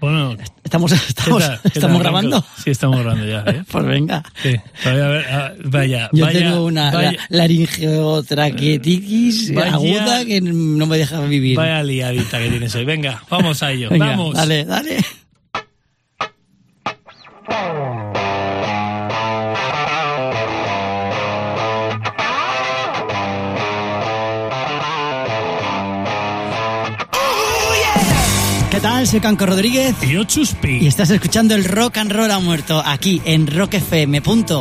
Bueno, ¿Estamos, estamos, ¿qué tal? ¿Qué tal, estamos grabando? Sí, estamos grabando ya. ¿eh? Pues venga. Sí. Vaya, a ver, vaya, Yo vaya, tengo una vaya, la- laringeotraqueatitis Vaya- aguda que no me deja vivir. vaya liadita que tienes hoy. Venga, vamos a ello. Venga, vamos. Dale, dale. ¿Qué tal? Soy Canco Rodríguez Y yo chuspi. y estás escuchando el Rock and Roll ha muerto aquí en rockfm.fm.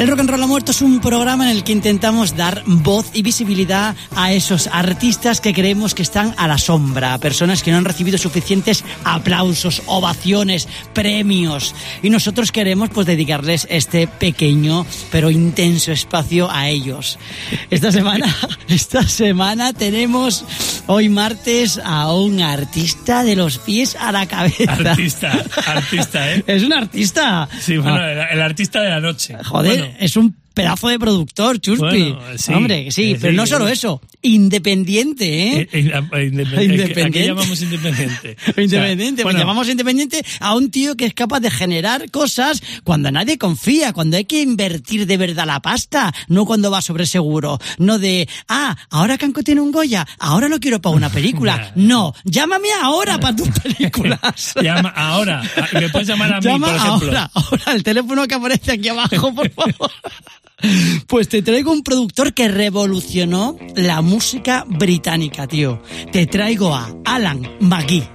El Rock and Roll ha muerto es un programa en el que intentamos dar voz y visibilidad a esos artistas que creemos que están a la sombra, a personas que no han recibido suficientes aplausos, ovaciones, premios. Y nosotros queremos pues dedicarles este pequeño pero intenso espacio a ellos. Esta semana, esta semana tenemos hoy martes a un artista de los pies a la cabeza. Artista, artista, ¿eh? Es un artista. Sí, bueno, Ah. el, el artista de la noche. Joder, Bueno, es un pedazo de productor, Chuspi. Bueno, sí, Hombre, sí, eh, pero sí, no solo eh. eso, independiente, ¿eh? eh, eh, eh, independ- Independiente. ¿A qué llamamos independiente? Independiente, O sea, pues bueno, llamamos independiente a un tío que es capaz de generar cosas cuando nadie confía, cuando hay que invertir de verdad la pasta, no cuando va sobre seguro, no de, ah, ahora Canco tiene un Goya, ahora lo quiero para una película. No, llámame ahora para tus películas. Llama ahora. Ah, Me puedes llamar a mí, Llama por ejemplo. ahora, ahora, el teléfono que aparece aquí abajo, por favor. Pues te traigo un productor que revolucionó la música británica, tío. Te traigo a Alan McGee.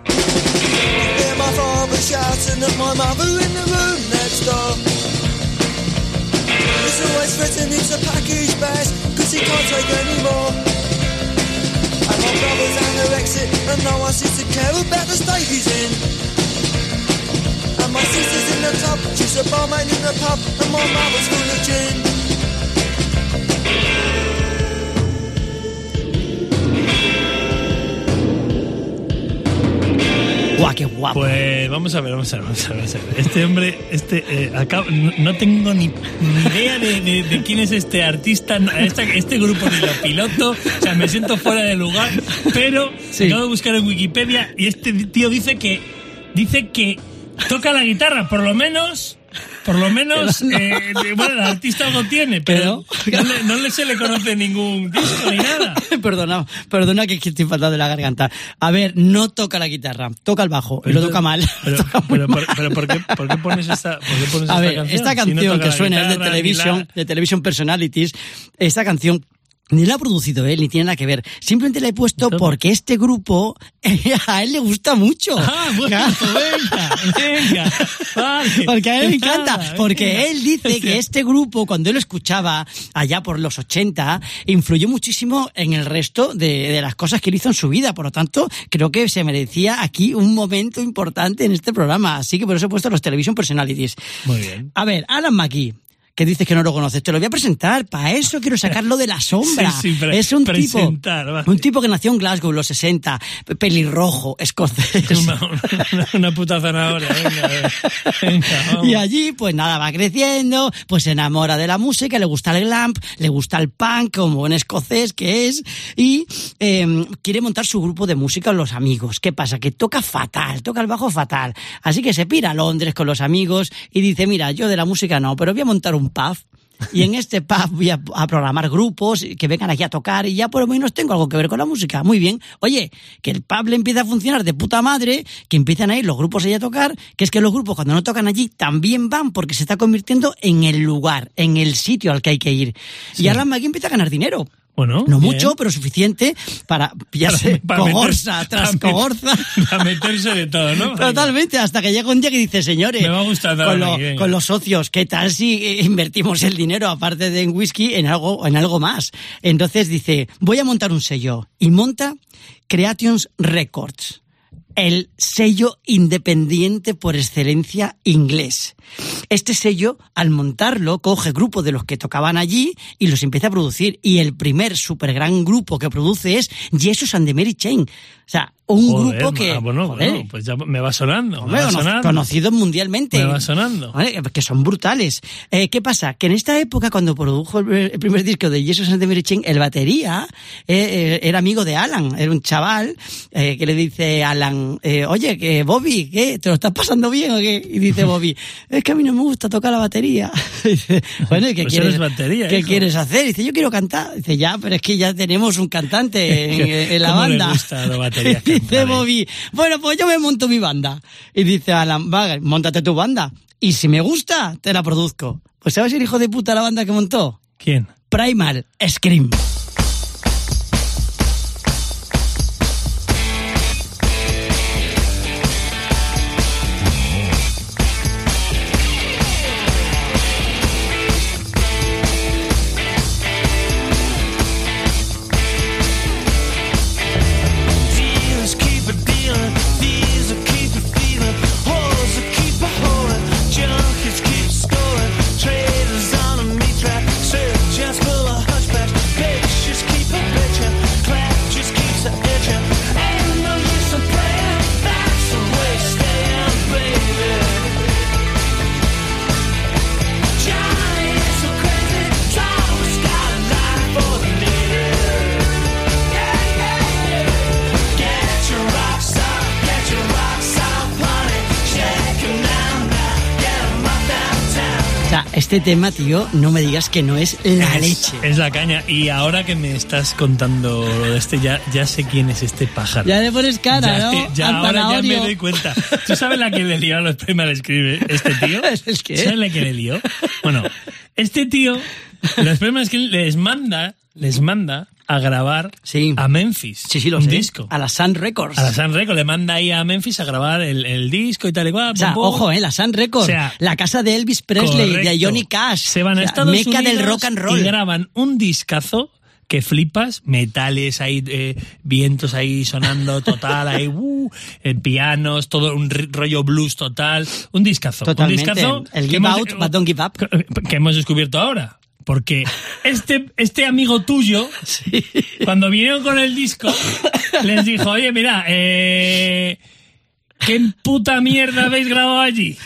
My sister's in the tub, she's a barmaid in the pub, and my mother's full of gin. Qué guapo. Pues vamos a ver, vamos a ver, vamos a ver. vamos a ver. Este hombre, este, eh, no, no tengo ni, ni idea de, de- de quién es este artista, este, este grupo ni lo piloto, o sea, me siento fuera de lugar, pero Sí. acabo de buscar en Wikipedia y este tío dice que, dice que toca la guitarra, por lo menos, por lo menos, Pero no. eh, bueno, el artista algo tiene, pero, Pero- no, le, no le se le conoce ningún disco ni nada. perdona, perdona que estoy faltando de la garganta. A ver, no toca la guitarra, toca el bajo y lo toca mal. Pero, Toca muy pero, mal. por, pero ¿por, qué, por qué pones esta, por qué pones A esta ver, canción? esta Si no canción que suena es de Television, la- de Television Personalities. Esta canción ni la ha producido él, ni tiene nada que ver. Simplemente la he puesto porque este grupo a él le gusta mucho. Ah, bueno, venga, venga. Vale. Porque a él le encanta, porque venga. él dice que este grupo, cuando él lo escuchaba allá por los 80, influyó muchísimo en el resto de, de las cosas que él hizo en su vida. Por lo tanto, creo que se merecía aquí un momento importante en este programa. Así que por eso he puesto los Television Personalities. Muy bien. A ver, Alan McGee. Que dices que no lo conoces, te lo voy a presentar. Para eso quiero sacarlo de la sombra. Sí, sí, es un tipo, vale. un tipo que nació en Glasgow en los 60, pelirrojo, escocés. Una, una, una puta zanahoria, venga, venga, venga, vamos. Y allí, pues nada, va creciendo, pues se enamora de la música, le gusta el glamp, le gusta el punk, como buen escocés que es, y eh, quiere montar su grupo de música con los amigos. ¿Qué pasa? Que toca fatal, toca el bajo fatal. Así que se pira a Londres con los amigos y dice, mira, yo de la música no, pero voy a montar un pub. Y en este pub voy a, a programar grupos que vengan aquí a tocar y ya por lo menos tengo algo que ver con la música. Muy bien. Oye, que el pub le empieza a funcionar de puta madre, que empiezan a ir los grupos allí a tocar, que es que los grupos cuando no tocan allí también van porque se está convirtiendo en el lugar, en el sitio al que hay que ir. Y Alan McGee empieza a ganar dinero. Bueno, No bien. mucho, pero suficiente para pillarse Para meter- cogorza tras para cogorza. Para meterse de todo, ¿no? Totalmente, hasta que llega un día que dice, señores, Me va a con, lo- con los socios, ¿qué tal si eh, invertimos el dinero, aparte de en whisky, en algo, en algo más? Entonces dice, voy a montar un sello. Y monta Creations Records. El sello independiente por excelencia inglés. Este sello, al montarlo, coge grupos de los que tocaban allí y los empieza a producir. Y el primer super gran grupo que produce es Jesus and the Mary Chain. O sea, un Joder, grupo que... ah, bueno, bueno, pues ya me va sonando. Hombre, me va sonando. conocidos mundialmente. Me va sonando. ¿Vale? Que son brutales. Eh, ¿Qué pasa? Que en esta época, cuando produjo el, primer disco de Jesus and the Mary Chain, el batería eh, eh, era amigo de Alan. Era un chaval eh, que le dice a Alan, eh, oye, que Bobby, ¿qué? ¿Te lo estás pasando bien o qué? Y dice Bobby, es que a mí no me gusta tocar la batería. dice, bueno, ¿y qué Pues quieres, eres batería, ¿qué hijo. quieres hacer? Dice, yo quiero cantar. Dice, ya, pero es que ya tenemos un cantante en, en la ¿Cómo le banda. gusta la batería dice cantar, eh? Bobby, bueno, pues yo me monto mi banda. Y dice Alan, va, montate tu banda. Y si me gusta, te la produzco. Pues ¿sabes el hijo de puta la banda que montó? ¿Quién? Primal Scream. Este tema, tío, no me digas que no es la es, leche. Es la caña. Y ahora que me estás contando lo de este, ya, ya sé quién es este pájaro. Ya le pones cara, Ya, ¿no? ya Al ahora ya me doy cuenta. ¿Tú sabes la que le lió a los Primal escribe este tío? ¿El qué? ¿Sabes la que le lió? Bueno, este tío, los Primal Scream les manda, les manda a grabar Sí. a Memphis. Sí, sí, lo un sé. disco. A la Sun Records. A la Sun Records, le manda ahí a Memphis a grabar el, el disco y tal y cual. O sea, ojo, eh, la Sun Records, O sea, la casa de Elvis Presley, de Correcto. Johnny Cash. Se van a O sea, Estados meca Unidos del rock and roll. y graban un discazo que flipas, metales ahí, eh, vientos ahí sonando total, ahí, uh, eh, pianos, todo un rollo blues total, un discazo. Totalmente. Un discazo El que Give hemos- Out, but Don't Give Up. que hemos descubierto ahora. Porque este, este amigo tuyo, cuando vinieron con el disco, les dijo, oye, mira, eh, ¿qué puta mierda habéis grabado allí?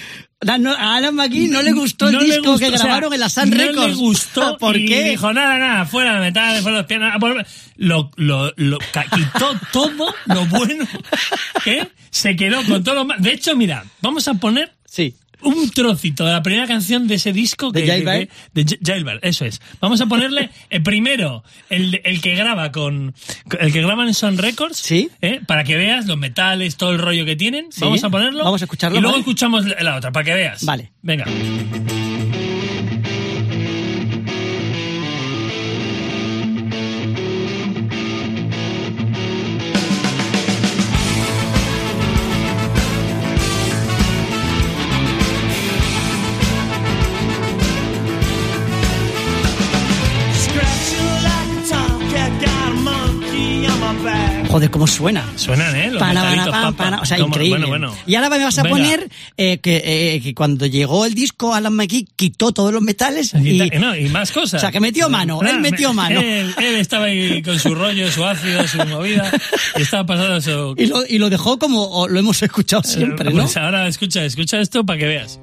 A no- a Alan McGee no le gustó el No disco gustó, que o sea, grabaron en la Sun no Records. le gustó ¿Por y qué? dijo, nada, nada, fuera de metal, fuera de los pianos. ah, Lo, lo, lo, quitó todo lo bueno, ¿eh? Se quedó con todo lo malo. De hecho, mira, vamos a poner Sí. Un trocito de la primera canción de ese disco ¿De que, Jailbird? que- de Jailbird, eso es. Vamos a ponerle el primero, el, el que graba con el que graban en Sun Records, Sí. ¿eh? para que veas los metales, todo el rollo que tienen. Sí. Vamos a ponerlo. Vamos a escucharlo, Y luego ¿vale? escuchamos la la otra para que veas. Vale. Venga. Joder, cómo suena. Suenan, ¿eh? Los o sea, Cómo- increíble. Bueno, bueno. Y ahora me vas a Venga. poner eh, que, eh, que cuando llegó el disco, Alan McGee quitó todos los metales Y, y, no, y más cosas. O sea, que metió mano, él metió mano. Él, él estaba ahí con su rollo, su ácido, su movida. Y estaba pasando su. y lo, y lo dejó como lo hemos escuchado siempre, ¿no? Pues ahora escucha, escucha esto para que veas.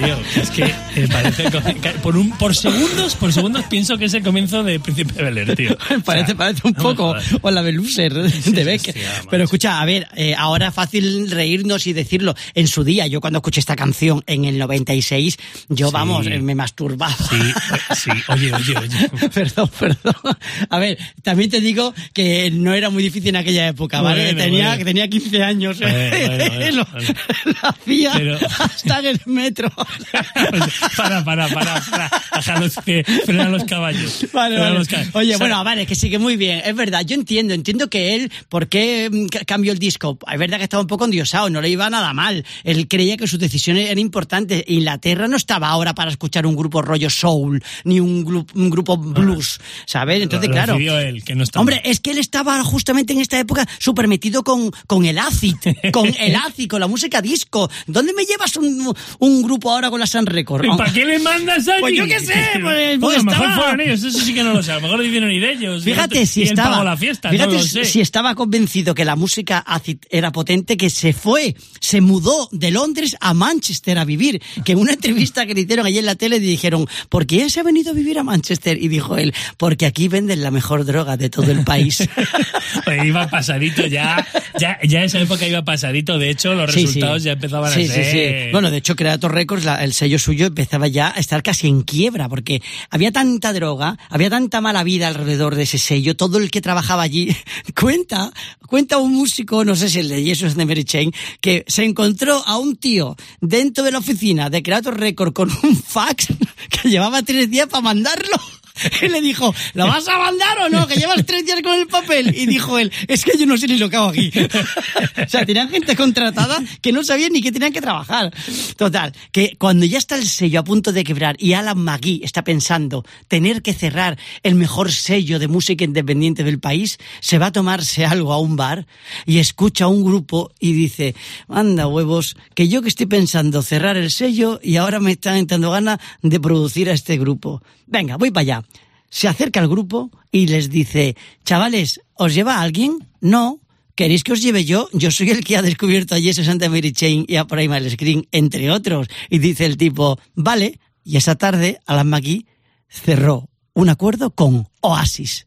Tío. Es que eh, parece. Por, un, por segundos, por segundos pienso que es el comienzo de Príncipe de Bel Air, tío. parece, O sea, parece un no poco o la Beluser de Beck. hostia. Pero escucha, a ver, eh, ahora fácil reírnos y decirlo. En su día, yo cuando escuché esta canción en el 96, yo, Sí. vamos, eh, me masturbaba. Sí, sí. Oye, oye, oye. perdón, perdón. A ver, también te digo que no era muy difícil en aquella época, ¿vale? Bueno, tenía, bueno. tenía 15 años. ¿eh? Bueno, lo, hacía Pero- hasta en el metro. para, para, para, para. Deja los que frenan los caballos. Vale, Frenan vale. los caballos. Oye, O sea, bueno, vale, que sigue muy bien. Es verdad, yo entiendo, entiendo que él, ¿por qué mm, ca- cambió el disco? Es verdad que estaba un poco endiosado, no le iba nada mal. Él creía que sus decisiones eran importantes. Inglaterra no estaba ahora para escuchar un grupo rollo soul, ni un, glu- un grupo blues, ¿sabes? Entonces, lo claro. decidió él, que no está Hombre, es que él estaba justamente en esta época súper metido con, con el acid, con el acid, con la música disco. ¿Dónde me llevas un, un grupo ahora con la Sun Record? ¿Y para qué le mandas allí? Pues yo qué sé, pues, Bueno, pues a lo mejor estaba- fueron ellos, eso sí que no lo sé. A lo mejor lo hicieron ir ellos. Fíjate si estaba, la fiesta, fíjate no lo sé. si estaba convencido que la música acid era potente, que se fue, se mudó de Londres a Manchester a vivir. Que en una entrevista que le hicieron allí en la tele le dijeron, ¿por qué se ha venido a vivir a Manchester? Y dijo él, porque aquí venden la mejor droga de todo el país. Pues iba pasadito ya, ya, ya esa época iba pasadito. De hecho, los Sí, resultados sí. ya empezaban Sí, a ser. sí, sí. Bueno, de hecho, Creator Records, el sello suyo, empezaba ya a estar casi en quiebra, porque había tanta droga, había tanta mala vida alrededor de ese sello, todo el que trabajaba allí. Cuenta, cuenta un músico, no sé si el de Jesus de Mary Chain, que se encontró a un tío dentro de la oficina de Creator Records con un fax que llevaba tres días para mandarlo. Y le dijo, ¿lo vas a mandar o no? Que llevas tres días con el papel. Y dijo él, es que yo no sé ni lo que hago aquí. o sea, tenían gente contratada que no sabían ni que tenían que trabajar. Total, que cuando ya está el sello a punto de quebrar y Alan McGee está pensando tener que cerrar el mejor sello de música independiente del país, se va a tomarse algo a un bar y escucha a un grupo y dice, anda huevos, que yo que estoy pensando cerrar el sello y ahora me están entrando ganas de producir a este grupo. Venga, voy para allá. Se acerca al grupo y les dice, chavales, ¿os lleva alguien? No. ¿Queréis que os lleve yo? Yo soy el que ha descubierto a Jesus Santa Mary Chain y a Primal Screen, entre otros. Y dice el tipo, vale. Y esa tarde, Alan McGee cerró un acuerdo con Oasis.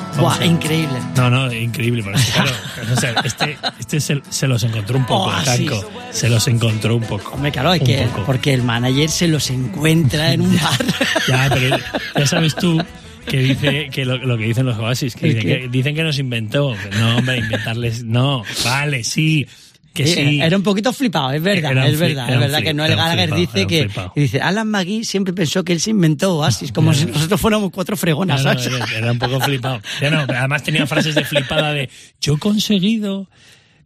Buah, a- increíble. No, no, increíble. Pero es claro, o sea, este, este se, se los encontró un poco, Oasis. Tanco. Se los encontró un poco. Hombre, claro, que, poco. porque el manager se los encuentra en un bar. Ya, pero ya sabes tú que dice que lo, lo que dicen los Oasis, que, ¿El dicen que dicen que nos inventó. No, hombre, inventarles. No, vale, sí. Que sí. Era un poquito flipado, es verdad, Era es verdad, es verdad flip, que Noel Gallagher flipado, dice que dice Alan McGee siempre pensó que él se inventó Oasis, como si nosotros fuéramos cuatro fregonas, No, era, era un poco flipado. Ya no, además tenía frases de flipada de yo he conseguido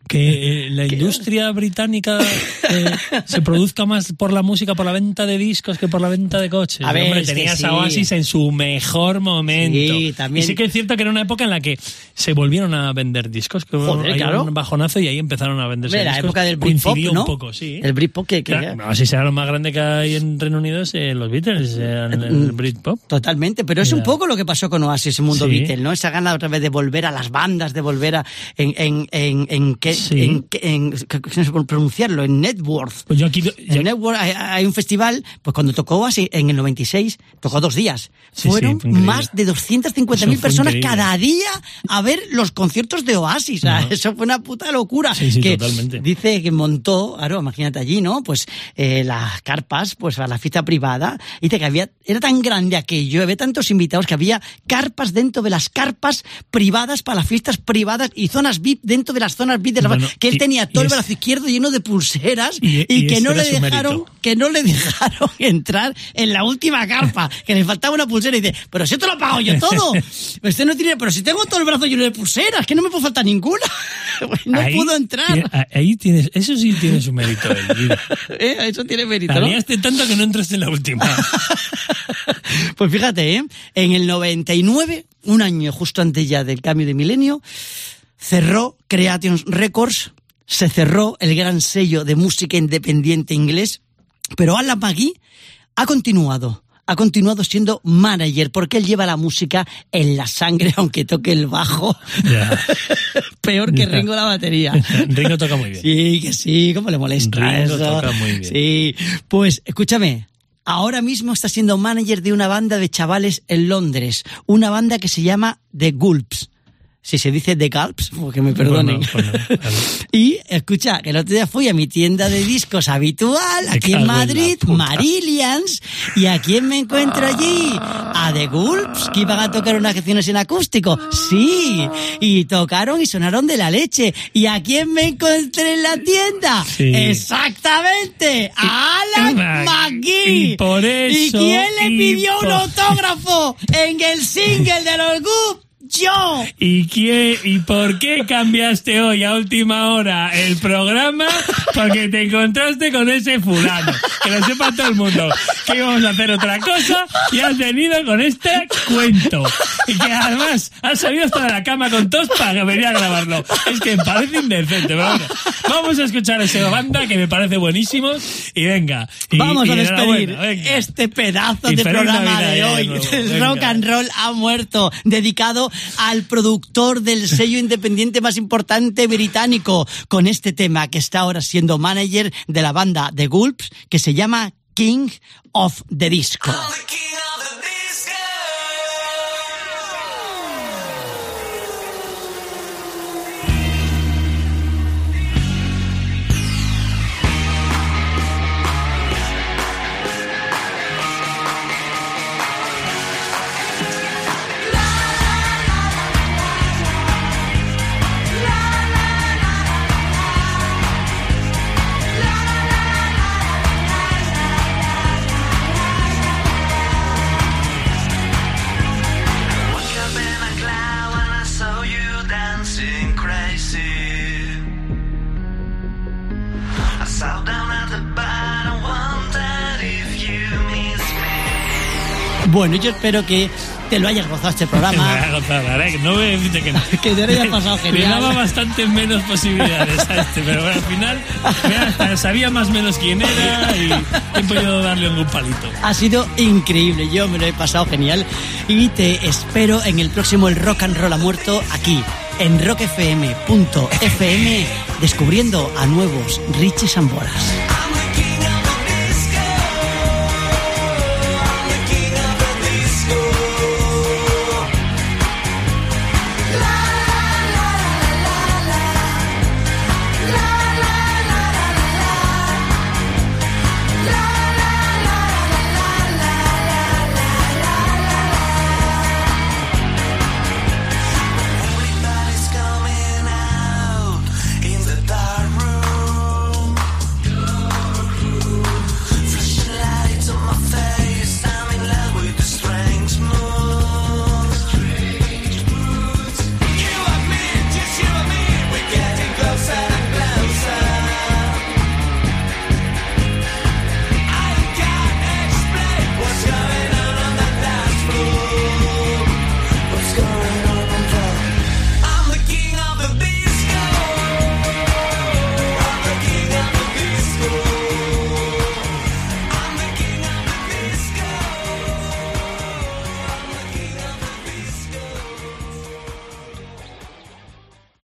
que eh, la industria británica eh, se produzca más por la música, por la venta de discos que por la venta de coches. A ver, Hombre, tenías sí. a Oasis en su mejor momento. Sí, también. Y sí que es cierto que era una época en la que se volvieron a vender discos, que Joder, claro. un bajonazo y ahí empezaron a venderse Hombre, la discos. época del Britpop, ¿no? un poco, sí. El Britpop que, que- Claro, Oasis era lo más grande que hay en Reino Unido, es eh, los Beatles, eh, en el Britpop. Totalmente, pero es un Mira. poco lo que pasó con Oasis, el mundo Sí. Beatle, ¿no? Esa gana otra vez de volver a las bandas, de volver a en en en en qué Sí. en, pronunciarlo, en Networth. Pues yo aquí... yo- En Network hay, hay un festival, pues cuando tocó Oasis en el 96, tocó dos días. Sí, Fueron sí, fue más de 250.000 Eso fue personas increíble. cada día a ver los conciertos de Oasis. Eso fue una puta locura. Sí, sí, que totalmente. Dice que montó, claro, imagínate allí, ¿no? Pues eh, las carpas, pues a la fiesta privada. Dice que había, era tan grande aquello, había tantos invitados que había carpas dentro de las carpas privadas para las fiestas privadas y zonas VIP dentro de las zonas VIP de que él y- tenía todo el brazo izquierdo lleno de pulseras y, Y- que no le dejaron, que no le dejaron entrar en la última carpa, que le faltaba una pulsera y dice, pero si esto lo he pagado yo todo. Usted no tiene, pero si tengo todo el brazo lleno de pulseras, que no me puede faltar ninguna. no Ahí pudo entrar. Ahí tienes, eso sí tiene su mérito. él. Eh, Eso tiene mérito, ¿no? Aliaste tanto que no entraste en la última. Pues fíjate, ¿eh? en el 99, un año justo antes ya del cambio de milenio, cerró Creation Records, se cerró el gran sello de música independiente inglés, pero Alan McGee ha continuado. Ha continuado siendo manager porque él lleva la música en la sangre, aunque toque el bajo. Peor que. Ringo la batería. Ringo toca muy bien. Sí, que sí, ¿cómo le molesta Ringo eso? toca muy bien. Sí, pues escúchame, ahora mismo está siendo manager de una banda de chavales en Londres, una banda que se llama The Gulps. Si se dice The Gulps, porque me perdonen. Bueno, bueno, vale. Y escucha, que el otro día fui a mi tienda de discos habitual, aquí en Madrid, puta. Marillions, y a quién me encuentro allí? A The Gulps, que iban a tocar unas canciones en acústico. Sí, y tocaron y sonaron de la leche. ¿Y a quién me encontré en la tienda? Sí. Exactamente, a Alan McGee. y por ¿Y eso- quién le y pidió un autógrafo en el single de los Gulps? Yo. ¿Y, quién, ¿Y por qué cambiaste hoy a última hora el programa? Porque te encontraste con ese fulano. Que lo sepa todo el mundo. Que íbamos a hacer otra cosa y has venido con este cuento. Y que además has salido hasta de la cama con tos para venir a grabarlo. Es que me parece indecente. Pero bueno, vamos a escuchar a esa banda que me parece buenísimo. Y venga. y- Vamos y a despedir este pedazo Y de programa Navidad de hoy. El rock and roll ha muerto, dedicado al productor del sello independiente más importante británico, con este tema que está ahora siendo manager de la banda The Gulps, que se llama King of the Disco. Bueno, yo espero que te lo hayas gozado este Me voy programa. a gozar, la verdad, que no voy a decirte que no. Que te lo hayas pasado Le genial. daba bastante menos posibilidades a este, pero bueno, al final hasta sabía más o menos quién era y he podido darle algún palito. Ha sido increíble, yo me lo he pasado genial y te espero en el próximo El Rock and Roll ha muerto aquí en rockfm.fm descubriendo a nuevos Richie Samboras.